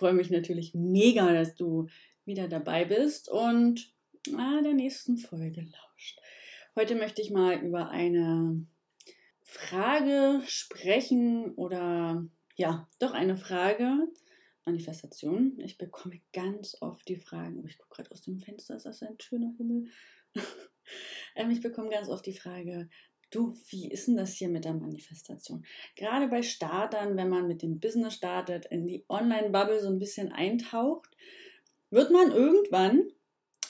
freue mich natürlich mega, dass du wieder dabei bist und ah, der nächsten Folge lauscht. Heute möchte ich mal über eine Frage sprechen oder ja, doch eine Frage. Manifestation. Ich bekomme ganz oft die Fragen, oh, ich gucke gerade aus dem Fenster, ist das ein schöner Himmel? Ähm, ich bekomme ganz oft die Frage, Du, wie ist denn das hier mit der Manifestation? Gerade bei Startern, wenn man mit dem Business startet, in die Online-Bubble so ein bisschen eintaucht, wird man irgendwann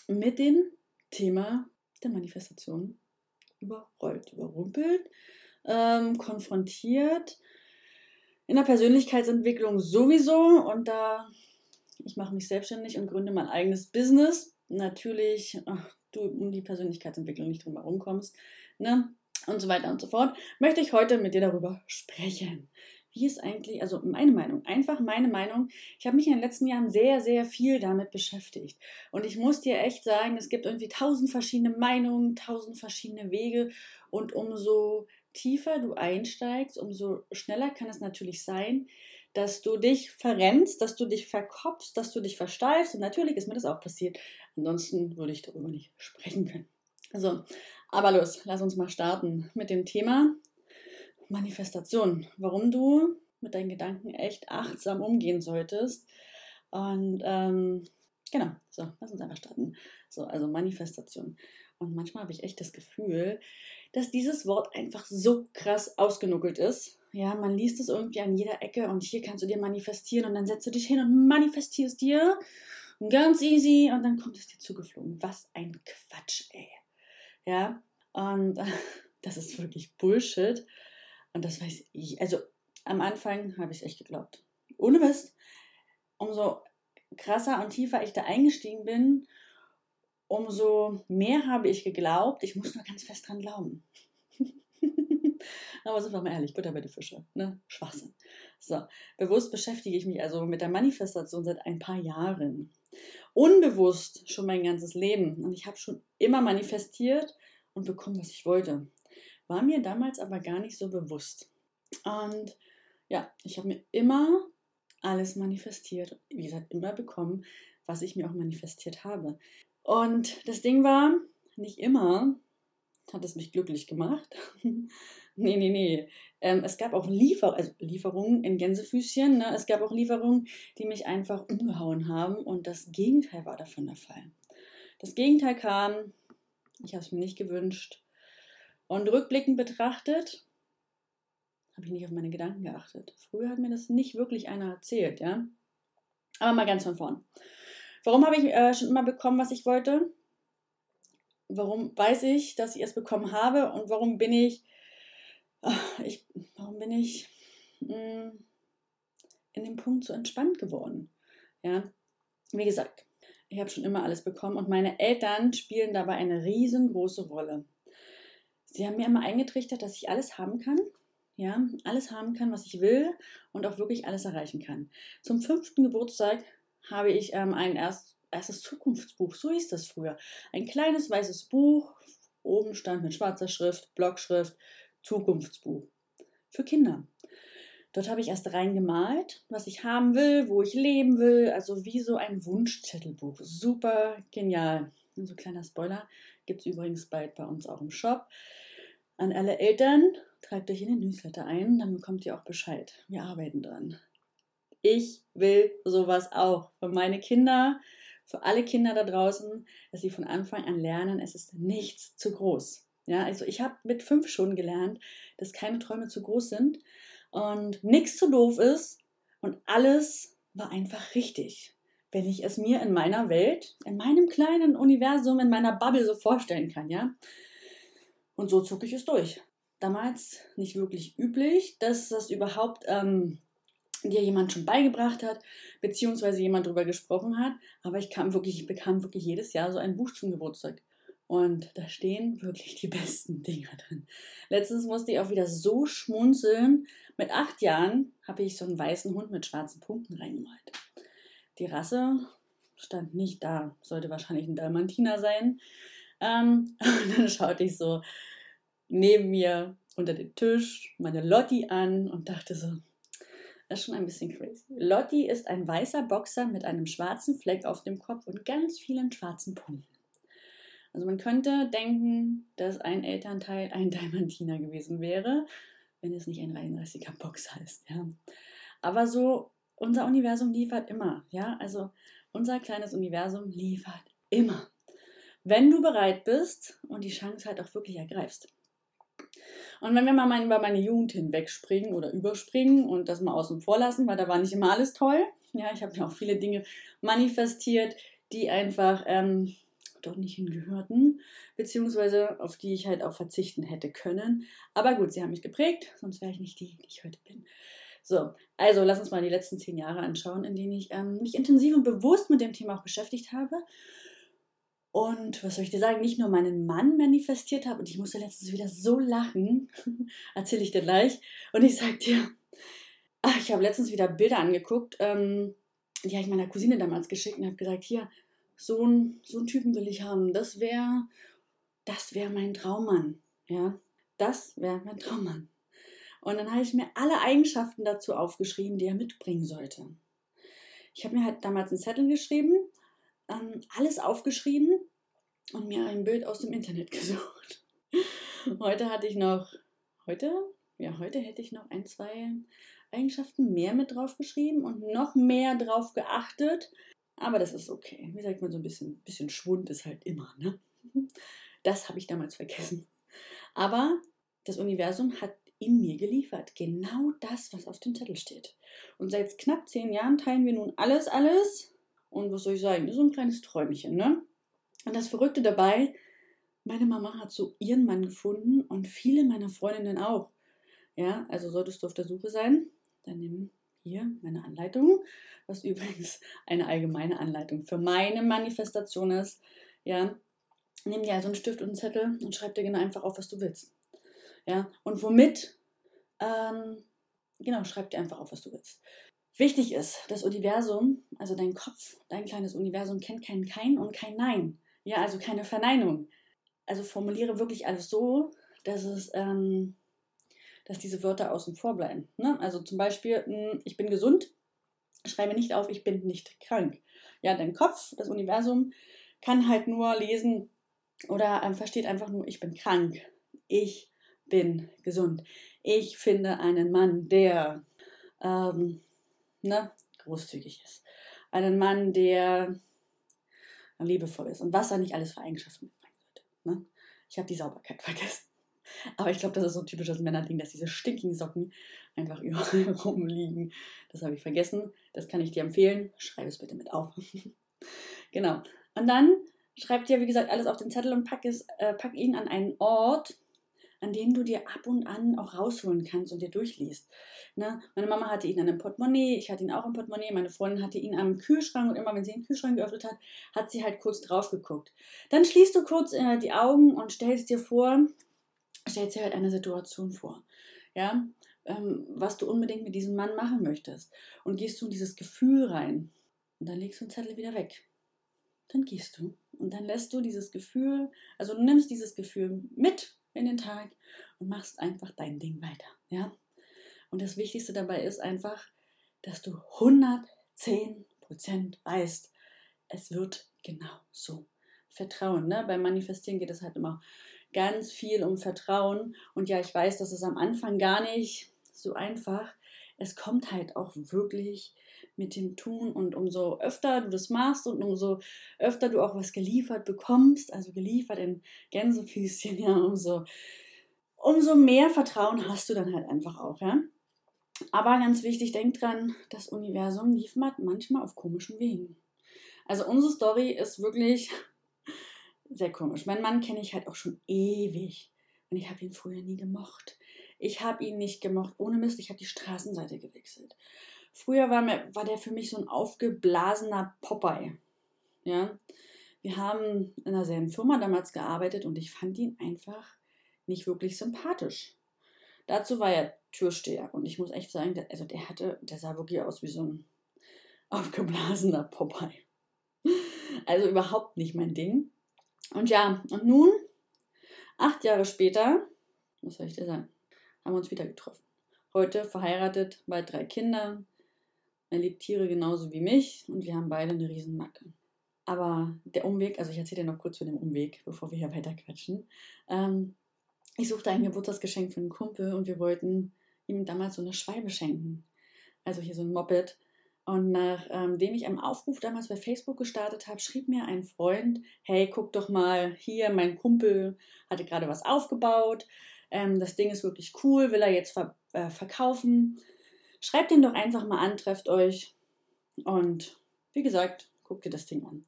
mit dem Thema der Manifestation überrollt, überrumpelt, ähm, konfrontiert. In der Persönlichkeitsentwicklung sowieso und da ich mache mich selbstständig und gründe mein eigenes Business. Natürlich, ach, du um die Persönlichkeitsentwicklung nicht drum herum kommst. Ne? Und so weiter und so fort, möchte ich heute mit dir darüber sprechen. Wie ist eigentlich, also meine Meinung, einfach meine Meinung. Ich habe mich in den letzten Jahren sehr, sehr viel damit beschäftigt. Und ich muss dir echt sagen, es gibt irgendwie tausend verschiedene Meinungen, tausend verschiedene Wege. Und umso tiefer du einsteigst, umso schneller kann es natürlich sein, dass du dich verrennst, dass du dich verkopfst, dass du dich versteifst. Und natürlich ist mir das auch passiert. Ansonsten würde ich darüber nicht sprechen können. Also, aber los, lass uns mal starten mit dem Thema Manifestation. Warum du mit deinen Gedanken echt achtsam umgehen solltest. Und ähm, genau, so, lass uns einfach starten. So, also Manifestation. Und manchmal habe ich echt das Gefühl, dass dieses Wort einfach so krass ausgenuckelt ist. Ja, man liest es irgendwie an jeder Ecke und hier kannst du dir manifestieren und dann setzt du dich hin und manifestierst dir ganz easy und dann kommt es dir zugeflogen. Was ein Quatsch, ey. Ja, und das ist wirklich Bullshit. Und das weiß ich. Also am Anfang habe ich es echt geglaubt. Ohne Mist. Umso krasser und tiefer ich da eingestiegen bin, umso mehr habe ich geglaubt. Ich muss nur ganz fest dran glauben. Aber sind wir mal ehrlich, Butter bei den Fische, ne? Schwachsinn. So, bewusst beschäftige ich mich also mit der Manifestation seit ein paar Jahren. Unbewusst schon mein ganzes Leben. Und ich habe schon immer manifestiert und bekommen, was ich wollte. War mir damals aber gar nicht so bewusst. Und ja, ich habe mir immer alles manifestiert, wie gesagt, immer bekommen, was ich mir auch manifestiert habe. Und das Ding war, nicht immer hat es mich glücklich gemacht. nee, nee, nee. Ähm, es gab auch Liefer also Lieferungen in Gänsefüßchen. Ne? Es gab auch Lieferungen, die mich einfach umgehauen haben. Und das Gegenteil war davon der Fall. Das Gegenteil kam, ich habe es mir nicht gewünscht. Und rückblickend betrachtet, habe ich nicht auf meine Gedanken geachtet. Früher hat mir das nicht wirklich einer erzählt, ja. Aber mal ganz von vorn. Warum habe ich äh, schon immer bekommen, was ich wollte? Warum weiß ich, dass ich es bekommen habe? Und warum bin ich, äh, ich warum bin ich mh, hm, in dem Punkt so entspannt geworden? Ja, wie gesagt, ich habe schon immer alles bekommen und meine Eltern spielen dabei eine riesengroße Rolle. Sie haben mir immer eingetrichtert, dass ich alles haben kann, ja, alles haben kann, was ich will und auch wirklich alles erreichen kann. Zum fünften Geburtstag habe ich ähm, ein erst, erstes Zukunftsbuch, so hieß das früher. Ein kleines weißes Buch, oben stand mit schwarzer Schrift, Blockschrift, Zukunftsbuch für Kinder. Dort habe ich erst reingemalt, was ich haben will, wo ich leben will, also wie so ein Wunschzettelbuch. Super genial. Und so kleiner Spoiler gibt es übrigens bald bei uns auch im Shop. An alle Eltern, tragt euch in den Newsletter ein, dann bekommt ihr auch Bescheid. Wir arbeiten dran. Ich will sowas auch für meine Kinder, für alle Kinder da draußen, dass sie von Anfang an lernen, es ist nichts zu groß. Ja, also ich habe mit fünf schon gelernt, dass keine Träume zu groß sind und nichts zu doof ist und alles war einfach richtig, wenn ich es mir in meiner Welt, in meinem kleinen Universum, in meiner Bubble so vorstellen kann, ja. Und so zog ich es durch. Damals nicht wirklich üblich, dass das überhaupt ähm, dir jemand schon beigebracht hat, beziehungsweise jemand darüber gesprochen hat. Aber ich kam wirklich, ich bekam wirklich jedes Jahr so ein Buch zum Geburtstag. Und da stehen wirklich die besten Dinger drin. Letztens musste ich auch wieder so schmunzeln. Mit acht Jahren habe ich so einen weißen Hund mit schwarzen Punkten reingemalt. Die Rasse stand nicht da. Sollte wahrscheinlich ein Dalmatiner sein. Ähm, und dann schaute ich so neben mir unter den Tisch meine Lotti an und dachte so, das ist schon ein bisschen crazy. Lotti ist ein weißer Boxer mit einem schwarzen Fleck auf dem Kopf und ganz vielen schwarzen Punkten. Also man könnte denken, dass ein Elternteil ein Diamantiner gewesen wäre, wenn es nicht ein 33er Boxer ist. Ja. Aber so, unser Universum liefert immer. Ja, also unser kleines Universum liefert immer. Wenn du bereit bist und die Chance halt auch wirklich ergreifst. Und wenn wir mal über meine Jugend hinwegspringen oder überspringen und das mal außen vor lassen, weil da war nicht immer alles toll. Ja, ich habe ja auch viele Dinge manifestiert, die einfach ähm, dort nicht hingehörten, beziehungsweise auf die ich halt auch verzichten hätte können. Aber gut, sie haben mich geprägt, sonst wäre ich nicht die, die ich heute bin. So, also lass uns mal die letzten zehn Jahre anschauen, in denen ich ähm, mich intensiv und bewusst mit dem Thema auch beschäftigt habe und was soll ich dir sagen, nicht nur meinen Mann manifestiert habe, und ich musste letztens wieder so lachen, erzähle ich dir gleich. Und ich sag dir, ach, ich habe letztens wieder Bilder angeguckt, ähm, die habe ich meiner Cousine damals geschickt und habe gesagt, hier, so, ein, so einen Typen will ich haben. Das wäre das wär mein Traummann. Ja, das wäre mein Traummann. Und dann habe ich mir alle Eigenschaften dazu aufgeschrieben, die er mitbringen sollte. Ich habe mir halt damals einen Zettel geschrieben ähm, alles aufgeschrieben und mir ein Bild aus dem Internet gesucht. Heute hatte ich noch, heute, ja, heute hätte ich noch ein, zwei Eigenschaften mehr mit drauf geschrieben und noch mehr drauf geachtet. Aber das ist okay. Wie sagt man, so ein bisschen, bisschen Schwund ist halt immer, ne? Das habe ich damals vergessen. Aber das Universum hat in mir geliefert. Genau das, was auf dem Zettel steht. Und seit knapp zehn Jahren teilen wir nun alles, alles und was soll ich sagen, so ein kleines Träumchen, ne? Und das Verrückte dabei, meine Mama hat so ihren Mann gefunden und viele meiner Freundinnen auch. Ja, also solltest du auf der Suche sein, dann nimm hier meine Anleitung, was übrigens eine allgemeine Anleitung für meine Manifestation ist. Ja, nimm dir also einen Stift und einen Zettel und schreib dir genau einfach auf, was du willst. Ja, und womit? Ähm, genau, schreib dir einfach auf, was du willst. Wichtig ist, das Universum, also dein Kopf, dein kleines Universum kennt kein Kein und kein Nein. Ja, also keine Verneinung. Also formuliere wirklich alles so, dass es, ähm, dass diese Wörter außen vor bleiben. Ne? Also zum Beispiel, hm, ich bin gesund, schreibe nicht auf, ich bin nicht krank. Ja, dein Kopf, das Universum, kann halt nur lesen oder ähm, versteht einfach nur, ich bin krank. Ich bin gesund. Ich finde einen Mann, der ähm, ne, großzügig ist. Einen Mann, der liebevoll ist und was er nicht alles für Eigenschaften mitbringen sollte. Ne? Ich habe die Sauberkeit vergessen. Aber ich glaube, das ist so ein typisches Männerding, dass diese stinkigen Socken einfach überall rumliegen. Das habe ich vergessen. Das kann ich dir empfehlen. Schreib es bitte mit auf. genau. Und dann schreib dir, wie gesagt, alles auf den Zettel und pack, es, äh, pack ihn an einen Ort, an denen du dir ab und an auch rausholen kannst und dir durchliest. Ne? Meine Mama hatte ihn an einem Portemonnaie, ich hatte ihn auch im Portemonnaie, meine Freundin hatte ihn am Kühlschrank und immer wenn sie den Kühlschrank geöffnet hat, hat sie halt kurz drauf geguckt. Dann schließt du kurz äh, die Augen und stellst dir vor, stellst dir halt eine Situation vor. Ja, ähm, was du unbedingt mit diesem Mann machen möchtest. Und gehst du in dieses Gefühl rein. Und dann legst du den Zettel wieder weg. Dann gehst du. Und dann lässt du dieses Gefühl, also du nimmst dieses Gefühl mit in den Tag und machst einfach dein Ding weiter. Ja? Und das Wichtigste dabei ist einfach, dass du 110% weißt, es wird genau so. Vertrauen. Ne? Beim Manifestieren geht es halt immer ganz viel um Vertrauen. Und ja, ich weiß, das ist am Anfang gar nicht so einfach. Es kommt halt auch wirklich mit dem Tun und umso öfter du das machst und umso öfter du auch was geliefert bekommst, also geliefert in Gänsefüßchen, ja, umso, umso mehr Vertrauen hast du dann halt einfach auch, ja. Aber ganz wichtig, denk dran, das Universum liefert manchmal auf komischen Wegen. Also unsere Story ist wirklich sehr komisch. Mein Mann kenne ich halt auch schon ewig und ich habe ihn früher nie gemocht. Ich habe ihn nicht gemocht, ohne Mist, ich habe die Straßenseite gewechselt. Früher war, mir, war der für mich so ein aufgeblasener Popeye. Ja? Wir haben in derselben Firma damals gearbeitet und ich fand ihn einfach nicht wirklich sympathisch. Dazu war er Türsteher und ich muss echt sagen, der, also der hatte, der sah wirklich aus wie so ein aufgeblasener Popeye. Also überhaupt nicht mein Ding. Und ja, und nun, acht Jahre später, was soll ich dir sagen? Haben wir uns wieder getroffen. Heute verheiratet, bald drei Kinder. Er liebt Tiere genauso wie mich und wir haben beide eine riesen Macke. Aber der Umweg, also ich erzähle dir noch kurz von dem Umweg, bevor wir hier weiter quatschen. Ähm, ich suchte ein Geburtstagsgeschenk für einen Kumpel und wir wollten ihm damals so eine Schwalbe schenken. Also hier so ein Moped. Und nachdem ähm, ich einen Aufruf damals bei Facebook gestartet habe, schrieb mir ein Freund, hey, guck doch mal, hier, mein Kumpel hatte gerade was aufgebaut. Ähm, das Ding ist wirklich cool, will er jetzt ver äh, verkaufen. Schreibt ihn doch einfach mal an, trefft euch. Und wie gesagt, guckt dir das Ding an.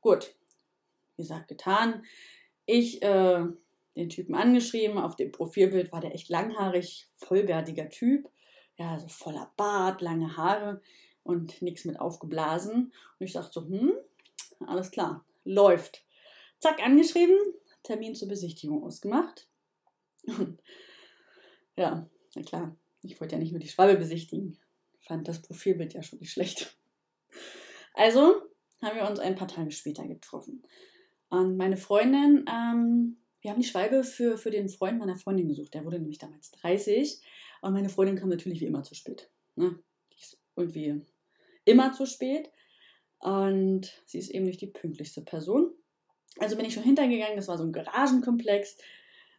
Gut, wie gesagt, getan. Ich äh, den Typen angeschrieben. Auf dem Profilbild war der echt langhaarig, vollbärtiger Typ. Ja, also voller Bart, lange Haare und nichts mit aufgeblasen. Und ich dachte so, hm, alles klar, läuft. Zack, angeschrieben, Termin zur Besichtigung ausgemacht. Ja, na klar, ich wollte ja nicht nur die Schwalbe besichtigen. Fand das Profilbild ja schon nicht schlecht. Also haben wir uns ein paar Tage später getroffen. Und meine Freundin ähm, wir haben die Schwalbe für, für den Freund meiner Freundin gesucht. Der wurde nämlich damals 30. Und meine Freundin kam natürlich wie immer zu spät. Ne? Die ist irgendwie immer zu spät. Und sie ist eben nicht die pünktlichste Person. Also bin ich schon hintergegangen. Das war so ein Garagenkomplex.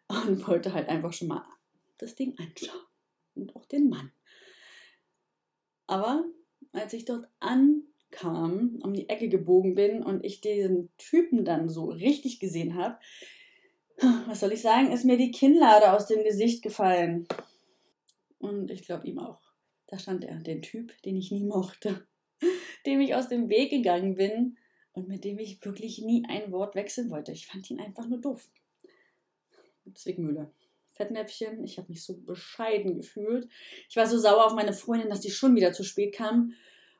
Und wollte halt einfach schon mal das Ding anschauen. Und auch den Mann. Aber als ich dort ankam, um die Ecke gebogen bin und ich diesen Typen dann so richtig gesehen habe, was soll ich sagen, ist mir die Kinnlade aus dem Gesicht gefallen. Und ich glaube ihm auch. Da stand er, den Typ, den ich nie mochte, dem ich aus dem Weg gegangen bin und mit dem ich wirklich nie ein Wort wechseln wollte. Ich fand ihn einfach nur doof. Zwickmühle. Fettnäpfchen, ich habe mich so bescheiden gefühlt. Ich war so sauer auf meine Freundin, dass die schon wieder zu spät kam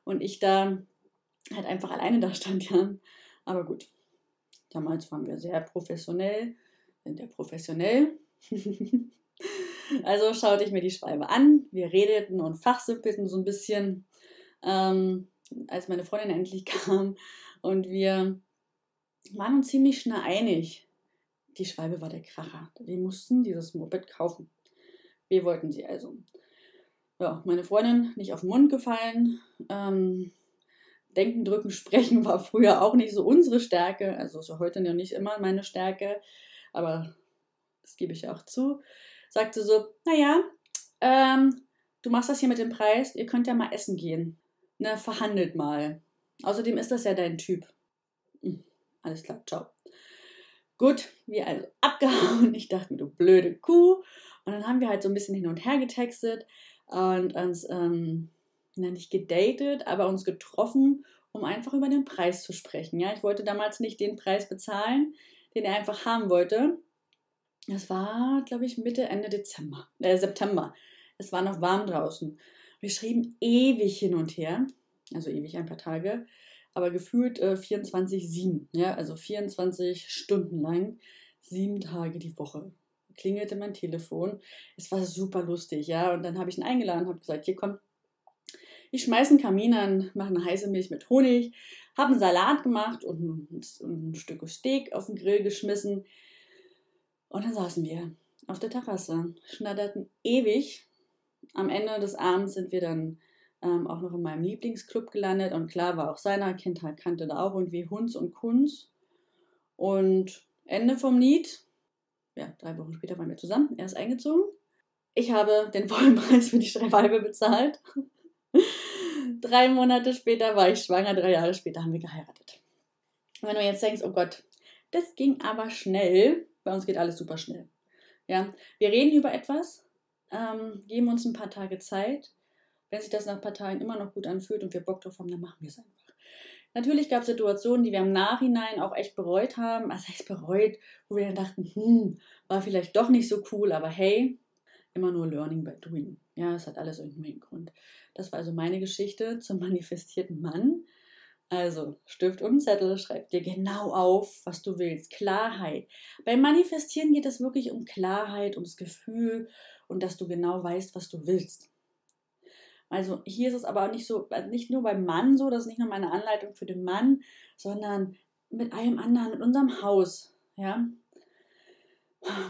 und ich da halt einfach alleine da stand, ja. Aber gut, damals waren wir sehr professionell sind ja professionell. also schaute ich mir die Schwalbe an. Wir redeten und fachsimpelten so ein bisschen, ähm, als meine Freundin endlich kam. Und wir waren uns ziemlich schnell einig. Die Schwalbe war der Kracher. Wir mussten dieses Moped kaufen. Wir wollten sie also. Ja, meine Freundin nicht auf den Mund gefallen. Ähm, Denken, drücken, sprechen war früher auch nicht so unsere Stärke. Also ist heute noch nicht immer meine Stärke aber das gebe ich ja auch zu, sagte so, naja, ähm, du machst das hier mit dem Preis, ihr könnt ja mal essen gehen. Ne, verhandelt mal. Außerdem ist das ja dein Typ. Hm, alles klar, ciao. Gut, wir also abgehauen. Ich dachte mir, du blöde Kuh. Und dann haben wir halt so ein bisschen hin und her getextet und uns, ähm, na, nicht gedatet, aber uns getroffen, um einfach über den Preis zu sprechen. Ja, ich wollte damals nicht den Preis bezahlen den er einfach haben wollte. Das war, glaube ich, Mitte, Ende Dezember, äh, September. Es war noch warm draußen. Wir schrieben ewig hin und her, also ewig ein paar Tage, aber gefühlt äh, 24-7, ja, also 24 Stunden lang, sieben Tage die Woche. Klingelte mein Telefon. Es war super lustig, ja. Und dann habe ich ihn eingeladen habe gesagt: Hier komm, ich schmeiße einen Kamin an, mache eine heiße Milch mit Honig, habe einen Salat gemacht und ein, ein Stück Steak auf den Grill geschmissen. Und dann saßen wir auf der Terrasse, schnatterten ewig. Am Ende des Abends sind wir dann ähm, auch noch in meinem Lieblingsclub gelandet. Und klar war auch seiner Kindheit, kannte da auch irgendwie Hunds und Kunz. Und Ende vom Lied, ja, drei Wochen später waren wir zusammen. Er ist eingezogen. Ich habe den vollen Preis für die Schreibalbe bezahlt. drei Monate später war ich schwanger, drei Jahre später haben wir geheiratet. Und wenn du jetzt denkst, oh Gott, das ging aber schnell, bei uns geht alles super schnell. Ja, wir reden über etwas, ähm, geben uns ein paar Tage Zeit. Wenn sich das nach Tagen immer noch gut anfühlt und wir Bock drauf haben, dann machen wir es einfach. Natürlich gab es Situationen, die wir im Nachhinein auch echt bereut haben. Also echt bereut, wo wir dann dachten, hm, war vielleicht doch nicht so cool, aber hey, immer nur Learning by Doing. Ja, es hat alles irgendwie einen Grund. Das war also meine Geschichte zum manifestierten Mann. Also Stift und Zettel, schreib dir genau auf, was du willst. Klarheit. Beim Manifestieren geht es wirklich um Klarheit, ums Gefühl und dass du genau weißt, was du willst. Also hier ist es aber auch nicht so, nicht nur beim Mann so, das ist nicht nur meine Anleitung für den Mann, sondern mit allem anderen, mit unserem Haus. Ja,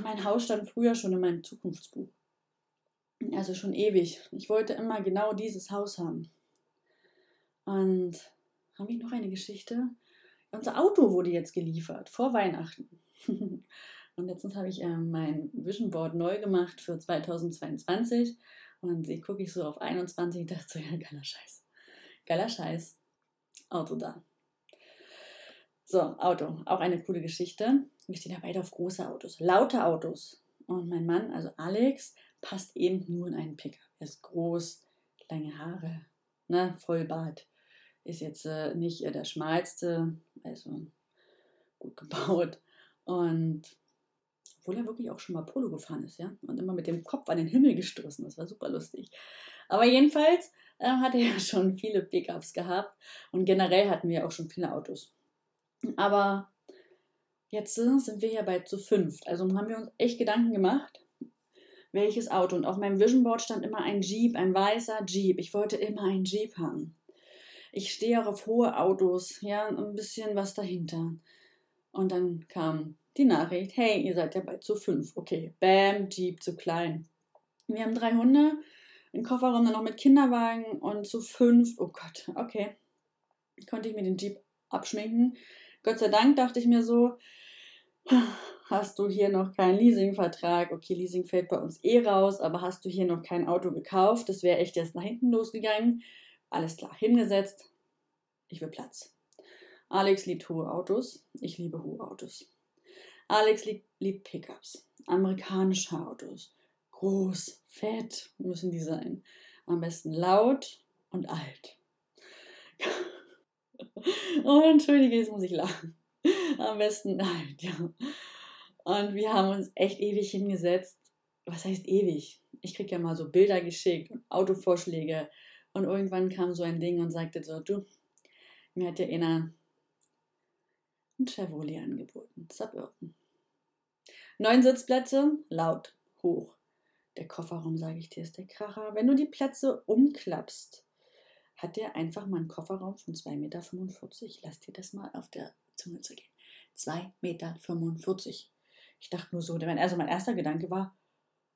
mein Haus stand früher schon in meinem Zukunftsbuch. Also schon ewig. Ich wollte immer genau dieses Haus haben. Und habe ich noch eine Geschichte? Unser Auto wurde jetzt geliefert, vor Weihnachten. Und letztens habe ich äh, mein Vision Board neu gemacht für 2022. Und ich gucke ich so auf 21 und dachte so, ja, geiler Scheiß. Geiler Scheiß. Auto da. So, Auto. Auch eine coole Geschichte. Wir stehen ja beide auf große Autos, laute Autos. Und mein Mann, also Alex, passt eben nur in einen Pickup. Er ist groß, lange Haare, ne, Vollbart. Ist jetzt äh, nicht äh, der schmalste, also gut gebaut. Und obwohl er wirklich auch schon mal Polo gefahren ist, ja, und immer mit dem Kopf an den Himmel gestoßen. Das war super lustig. Aber jedenfalls äh, hat er ja schon viele Pickups gehabt und generell hatten wir auch schon viele Autos. Aber jetzt sind wir ja bald zu fünft. Also haben wir uns echt Gedanken gemacht, welches Auto. Und auf meinem Vision Board stand immer ein Jeep, ein weißer Jeep. Ich wollte immer einen Jeep haben. Ich stehe auch auf hohe Autos, ja, ein bisschen was dahinter. Und dann kam die Nachricht, hey, ihr seid ja bald zu fünf. Okay, bam, Jeep zu klein. Wir haben drei Hunde, einen Kofferraum dann noch mit Kinderwagen und zu fünf, oh Gott, okay. Konnte ich mir den Jeep abschminken. Gott sei Dank dachte ich mir so, hast du hier noch keinen Leasingvertrag? Okay, Leasing fällt bei uns eh raus, aber hast du hier noch kein Auto gekauft? Das wäre echt jetzt nach hinten losgegangen. Alles klar, hingesetzt. Ich will Platz. Alex liebt hohe Autos. Ich liebe hohe Autos. Alex liebt, liebt Pickups, amerikanische Autos. Groß, fett müssen die sein. Am besten laut und alt. oh, entschuldige, jetzt muss ich lachen. Am besten alt, ja. Und wir haben uns echt ewig hingesetzt. Was heißt ewig? Ich kriege ja mal so Bilder geschickt und Autovorschläge. Und irgendwann kam so ein Ding und sagte so, du, mir hat ja einer ein Chevrolet angeboten. Suburban. Neun Sitzplätze, laut, hoch. Der Kofferraum, sage ich dir, ist der Kracher. Wenn du die Plätze umklappst, hat der einfach mal einen Kofferraum von 2,45 Meter. Lass dir das mal auf der Zunge zu gehen. 2,45 Meter. Ich dachte nur so, also mein erster Gedanke war,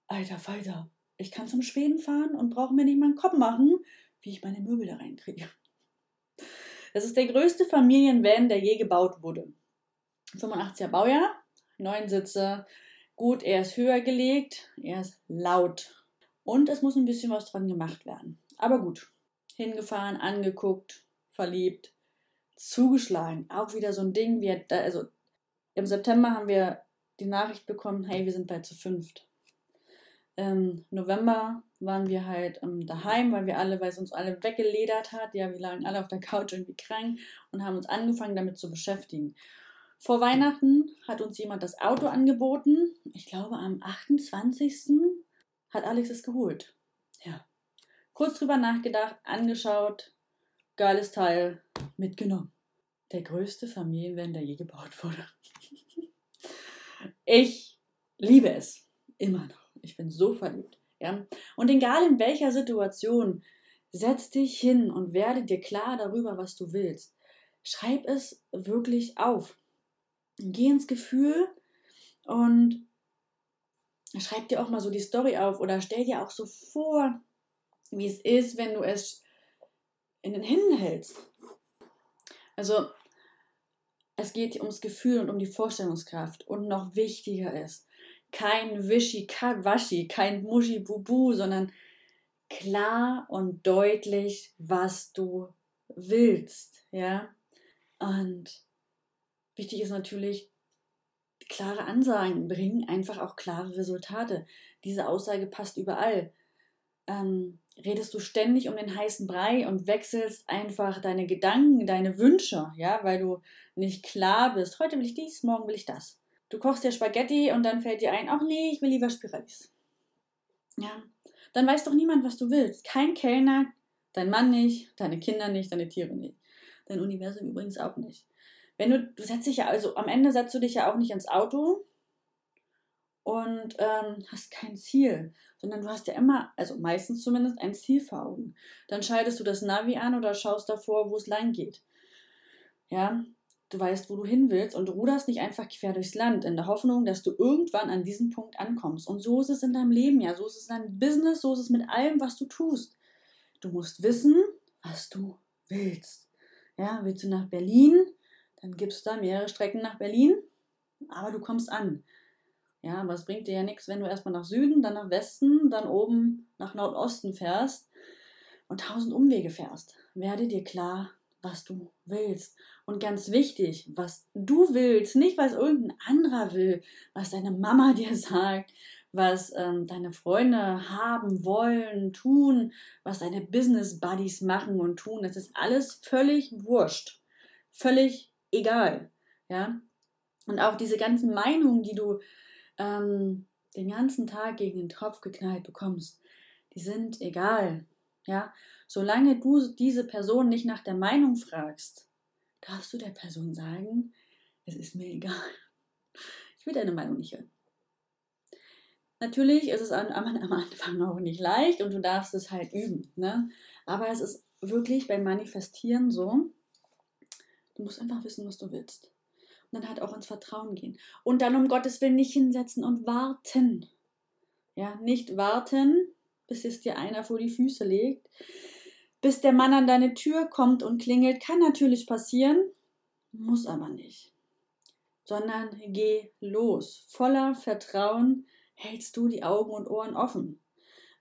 alter Falter, ich kann zum Schweden fahren und brauche mir nicht mal einen Kopf machen, wie ich meine Möbel da reinkriege. Das ist der größte Familienvan, der je gebaut wurde. 85er Baujahr, neun Sitze. Gut, er ist höher gelegt, er ist laut. Und es muss ein bisschen was dran gemacht werden. Aber gut. Hingefahren, angeguckt, verliebt, zugeschlagen. Auch wieder so ein Ding. Wir, also im September haben wir die Nachricht bekommen, hey, wir sind bald zu fünft. Im November waren wir halt ähm, daheim, weil wir alle, weil es uns alle weggeledert hat. Ja, wir lagen alle auf der Couch irgendwie krank und haben uns angefangen damit zu beschäftigen. Vor Weihnachten hat uns jemand das Auto angeboten. Ich glaube, am 28. hat Alex es geholt. Ja. Kurz drüber nachgedacht, angeschaut, geiles Teil, mitgenommen. Der größte Familienvan, der je gebaut wurde. ich liebe es. Immer noch. Ich bin so verliebt. Ja? Und egal in welcher Situation, setz dich hin und werde dir klar darüber, was du willst. Schreib es wirklich auf. Geh ins Gefühl und schreib dir auch mal so die Story auf oder stell dir auch so vor, wie es ist, wenn du es in den Händen hältst. Also, es geht ums Gefühl und um die Vorstellungskraft. Und noch wichtiger ist, kein Wischi-Waschi, kein Muschi-Bubu, sondern klar und deutlich, was du willst. Ja? Und Wichtig ist natürlich, klare Ansagen bringen einfach auch klare Resultate. Diese Aussage passt überall. Ähm, redest du ständig um den heißen Brei und wechselst einfach deine Gedanken, deine Wünsche, ja, weil du nicht klar bist. Heute will ich dies, morgen will ich das. Du kochst dir Spaghetti und dann fällt dir ein, ach nee, ich will lieber Spiralis. Ja, dann weiß doch niemand, was du willst. Kein Kellner, dein Mann nicht, deine Kinder nicht, deine Tiere nicht. Dein Universum übrigens auch nicht. Wenn du, du setzt dich ja, also am Ende setzt du dich ja auch nicht ins Auto und ähm, hast kein Ziel, sondern du hast ja immer, also meistens zumindest, ein Ziel vor Augen. Dann schaltest du das Navi an oder schaust davor, wo es lang geht. Ja, du weißt, wo du hin willst und du ruderst nicht einfach quer durchs Land in der Hoffnung, dass du irgendwann an diesen Punkt ankommst. Und so ist es in deinem Leben ja, so ist es in deinem Business, so ist es mit allem, was du tust. Du musst wissen, was du willst. Ja, willst du nach Berlin? Dann gibst du da mehrere Strecken nach Berlin, aber du kommst an. Ja, aber es bringt dir ja nichts, wenn du erstmal nach Süden, dann nach Westen, dann oben nach Nordosten fährst und tausend Umwege fährst. Werde dir klar, was du willst. Und ganz wichtig, was du willst, nicht was irgendein anderer will, was deine Mama dir sagt, was ähm, deine Freunde haben, wollen, tun, was deine Business Buddies machen und tun. Das ist alles völlig wurscht, völlig egal. Ja? Und auch diese ganzen Meinungen, die du ähm, den ganzen Tag gegen den Tropf geknallt bekommst, die sind egal. Ja, solange du diese Person nicht nach der Meinung fragst, darfst du der Person sagen, es ist mir egal. Ich will deine Meinung nicht hören. Natürlich ist es am, am Anfang auch nicht leicht und du darfst es halt üben. Ne? Aber es ist wirklich beim Manifestieren so, du musst einfach wissen, was du willst. Und dann halt auch ins Vertrauen gehen. Und dann um Gottes Willen nicht hinsetzen und warten. Ja, nicht warten, bis es dir einer vor die Füße legt. Bis der Mann an deine Tür kommt und klingelt, kann natürlich passieren, muss aber nicht. Sondern geh los. Voller Vertrauen hältst du die Augen und Ohren offen.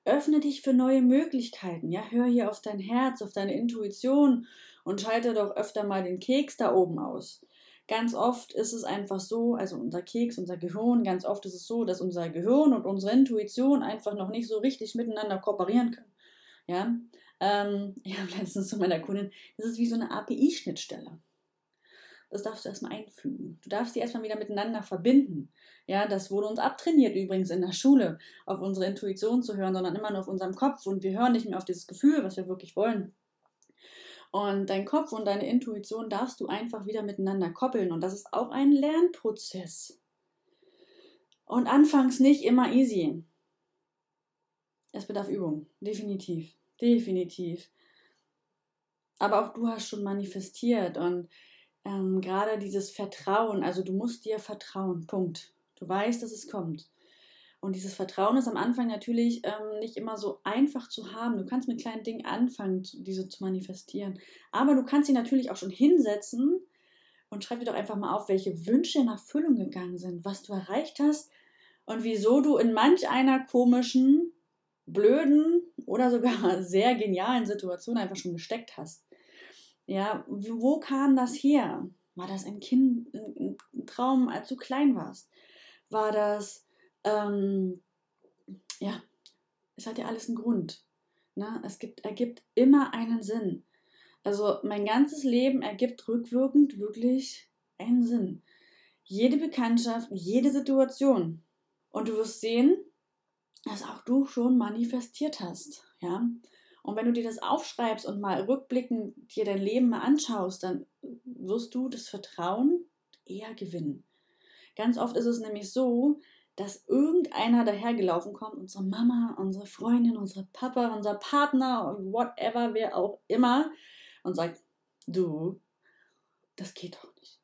Öffne dich für neue Möglichkeiten. Ja, hör hier auf dein Herz, auf deine Intuition und schalte doch öfter mal den Keks da oben aus. Ganz oft ist es einfach so, also unser Keks, unser Gehirn, ganz oft ist es so, dass unser Gehirn und unsere Intuition einfach noch nicht so richtig miteinander kooperieren können. Ja, ähm, ich habe letztens zu meiner Kundin, das ist wie so eine API-Schnittstelle. Das darfst du erstmal einfügen. Du darfst die erstmal wieder miteinander verbinden. Ja, das wurde uns abtrainiert übrigens in der Schule, auf unsere Intuition zu hören, sondern immer nur auf unserem Kopf und wir hören nicht mehr auf dieses Gefühl, was wir wirklich wollen. Und dein Kopf und deine Intuition darfst du einfach wieder miteinander koppeln. Und das ist auch ein Lernprozess. Und anfangs nicht immer easy. Es bedarf Übung. Definitiv. Definitiv. Aber auch du hast schon manifestiert und ähm, gerade dieses Vertrauen, also du musst dir vertrauen, Punkt. Du weißt, dass es kommt. Und dieses Vertrauen ist am Anfang natürlich ähm, nicht immer so einfach zu haben. Du kannst mit kleinen Dingen anfangen, diese zu manifestieren. Aber du kannst sie natürlich auch schon hinsetzen und schreib dir doch einfach mal auf, welche Wünsche in Erfüllung gegangen sind, was du erreicht hast und wieso du in manch einer komischen, blöden oder sogar sehr genialen Situation einfach schon gesteckt hast. Ja, wo kam das her? War das ein Kind, ein Traum, als du klein warst? War das ähm, ja, es hat ja alles einen Grund. Ne? Es gibt, ergibt immer einen Sinn. Also mein ganzes Leben ergibt rückwirkend wirklich einen Sinn. Jede Bekanntschaft, jede Situation. Und du wirst sehen, dass auch du schon manifestiert hast. Ja? Und wenn du dir das aufschreibst und mal rückblickend dir dein Leben mal anschaust, dann wirst du das Vertrauen eher gewinnen. Ganz oft ist es nämlich so, dass irgendeiner dahergelaufen kommt, unsere Mama, unsere Freundin, unser Papa, unser Partner, whatever, wer auch immer, und sagt, du, das geht doch nicht.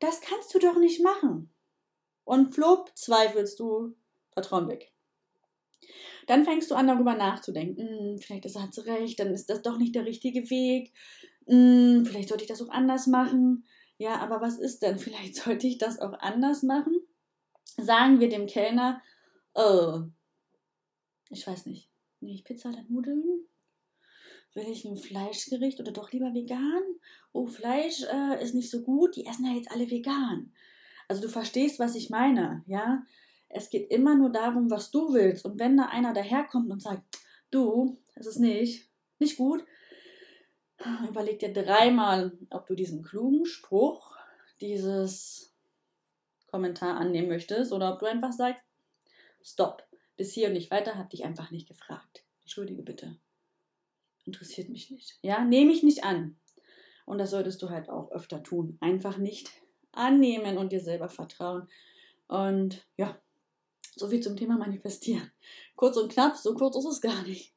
Das kannst du doch nicht machen. Und flupp, zweifelst du, Vertrauen weg. Dann fängst du an, darüber nachzudenken. Hm, vielleicht ist, hat sie recht, dann ist das doch nicht der richtige Weg. Hm, vielleicht sollte ich das auch anders machen. Ja, aber was ist denn? Vielleicht sollte ich das auch anders machen? Sagen wir dem Kellner, oh, ich weiß nicht, nehme ich Pizza oder Nudeln? Will ich ein Fleischgericht oder doch lieber vegan? Oh, Fleisch äh, ist nicht so gut, die essen ja jetzt alle vegan. Also du verstehst, was ich meine, ja? Es geht immer nur darum, was du willst. Und wenn da einer daherkommt und sagt, du, es ist nicht, nicht gut, überleg dir dreimal, ob du diesen klugen Spruch, dieses Kommentar annehmen möchtest oder ob du einfach sagst, stopp, bis hier und nicht weiter, hab dich einfach nicht gefragt. Entschuldige bitte. Interessiert mich nicht. Ja, nehme ich nicht an. Und das solltest du halt auch öfter tun. Einfach nicht annehmen und dir selber vertrauen. Und ja, so viel zum Thema Manifestieren. Kurz und knapp, so kurz ist es gar nicht.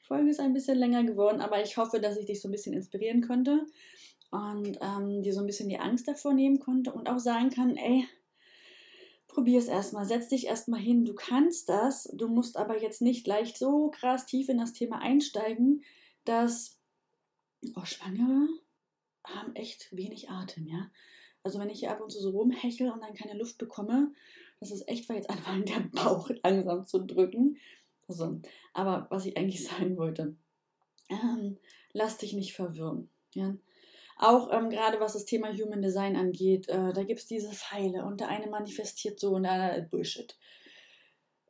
Die Folge ist ein bisschen länger geworden, aber ich hoffe, dass ich dich so ein bisschen inspirieren konnte. Und ähm, dir so ein bisschen die Angst davor nehmen konnte und auch sagen kann, ey, probier es erstmal, setz dich erstmal hin, du kannst das, du musst aber jetzt nicht gleich so krass tief in das Thema einsteigen, dass oh, Schwangere haben echt wenig Atem, ja. Also wenn ich hier ab und zu so rumhechel und dann keine Luft bekomme, das ist echt, weil jetzt anfangen, der Bauch langsam zu drücken. Also, aber was ich eigentlich sagen wollte, ähm, lass dich nicht verwirren. Ja? Auch ähm, gerade was das Thema Human Design angeht, äh, da gibt es diese Pfeile und der eine manifestiert so und der andere Bullshit.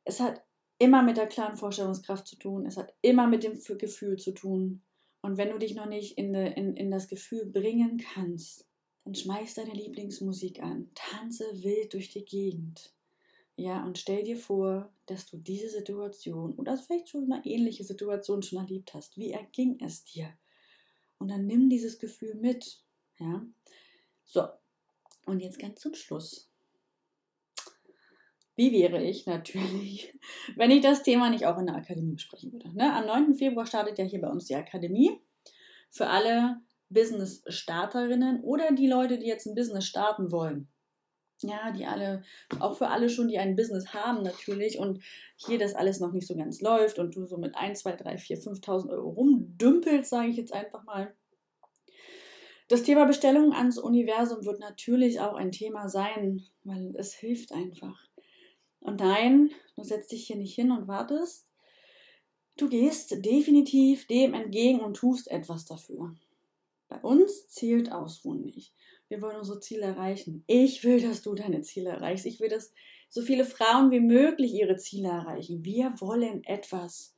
Es hat immer mit der klaren Vorstellungskraft zu tun, es hat immer mit dem Gefühl zu tun. Und wenn du dich noch nicht in, de, in, in das Gefühl bringen kannst, dann schmeiß deine Lieblingsmusik an, tanze wild durch die Gegend. Ja, und stell dir vor, dass du diese Situation oder vielleicht schon mal ähnliche Situationen schon erlebt hast. Wie erging es dir? Und dann nimm dieses Gefühl mit. Ja, so. Und jetzt ganz zum Schluss. Wie wäre ich natürlich, wenn ich das Thema nicht auch in der Akademie besprechen würde? Ne? Am 9. Februar startet ja hier bei uns die Akademie für alle Business-Starterinnen oder die Leute, die jetzt ein Business starten wollen ja, die alle, auch für alle schon, die ein Business haben natürlich und hier das alles noch nicht so ganz läuft und du so mit 1, 2, 3, 4, 5.000 Euro rumdümpelst, sage ich jetzt einfach mal. Das Thema Bestellung ans Universum wird natürlich auch ein Thema sein, weil es hilft einfach. Und nein, du setzt dich hier nicht hin und wartest. Du gehst definitiv dem entgegen und tust etwas dafür. Bei uns zählt Ausruhen nicht. Wir wollen unsere Ziele erreichen. Ich will, dass du deine Ziele erreichst. Ich will, dass so viele Frauen wie möglich ihre Ziele erreichen. Wir wollen etwas.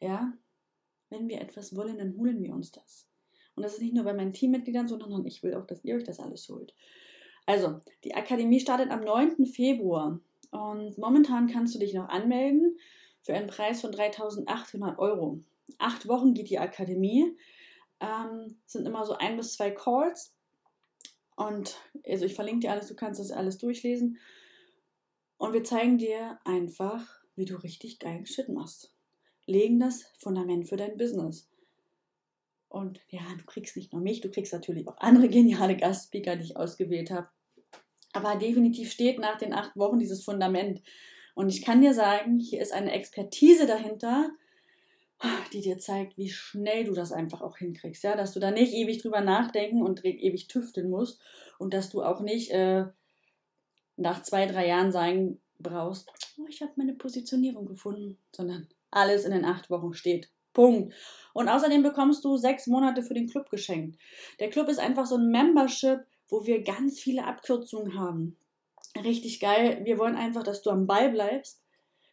Ja? Wenn wir etwas wollen, dann holen wir uns das. Und das ist nicht nur bei meinen Teammitgliedern, sondern ich will auch, dass ihr euch das alles holt. Also, die Akademie startet am 9. Februar. Und momentan kannst du dich noch anmelden für einen Preis von 3800 Euro. Acht Wochen geht die Akademie. Ähm, sind immer so ein bis zwei Calls und also ich verlinke dir alles, du kannst das alles durchlesen. Und wir zeigen dir einfach, wie du richtig geilen Shit machst. Legen das Fundament für dein Business. Und ja, du kriegst nicht nur mich, du kriegst natürlich auch andere geniale Gastspeaker, die ich ausgewählt habe. Aber definitiv steht nach den acht Wochen dieses Fundament. Und ich kann dir sagen, hier ist eine Expertise dahinter, die dir zeigt, wie schnell du das einfach auch hinkriegst. Ja, dass du da nicht ewig drüber nachdenken und ewig tüfteln musst und dass du auch nicht äh, nach zwei, drei Jahren sagen brauchst, oh, ich habe meine Positionierung gefunden, sondern alles in den acht Wochen steht. Punkt. Und außerdem bekommst du sechs Monate für den Club geschenkt. Der Club ist einfach so ein Membership, wo wir ganz viele Abkürzungen haben. Richtig geil. Wir wollen einfach, dass du am Ball bleibst.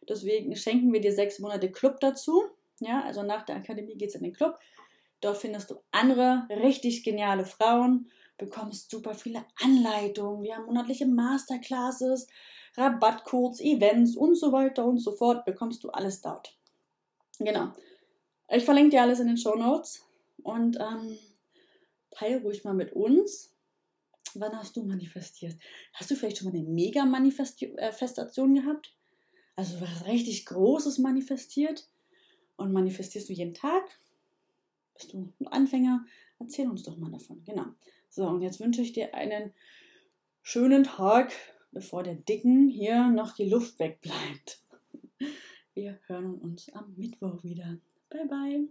Deswegen schenken wir dir sechs Monate Club dazu. Ja, also nach der Akademie geht es in den Club. Dort findest du andere richtig geniale Frauen, bekommst super viele Anleitungen. Wir haben monatliche Masterclasses, Rabattcodes, Events und so weiter und so fort. Bekommst du alles dort. Genau. Ich verlinke dir alles in den Show Notes und ähm, teile ruhig mal mit uns. Wann hast du manifestiert? Hast du vielleicht schon mal eine Mega-Manifestation äh, gehabt? Also was richtig Großes manifestiert? Und manifestierst du jeden Tag? Bist du ein Anfänger? Erzähl uns doch mal davon. Genau. So, und jetzt wünsche ich dir einen schönen Tag, bevor der Dicken hier noch die Luft wegbleibt. Wir hören uns am Mittwoch wieder. Bye, bye.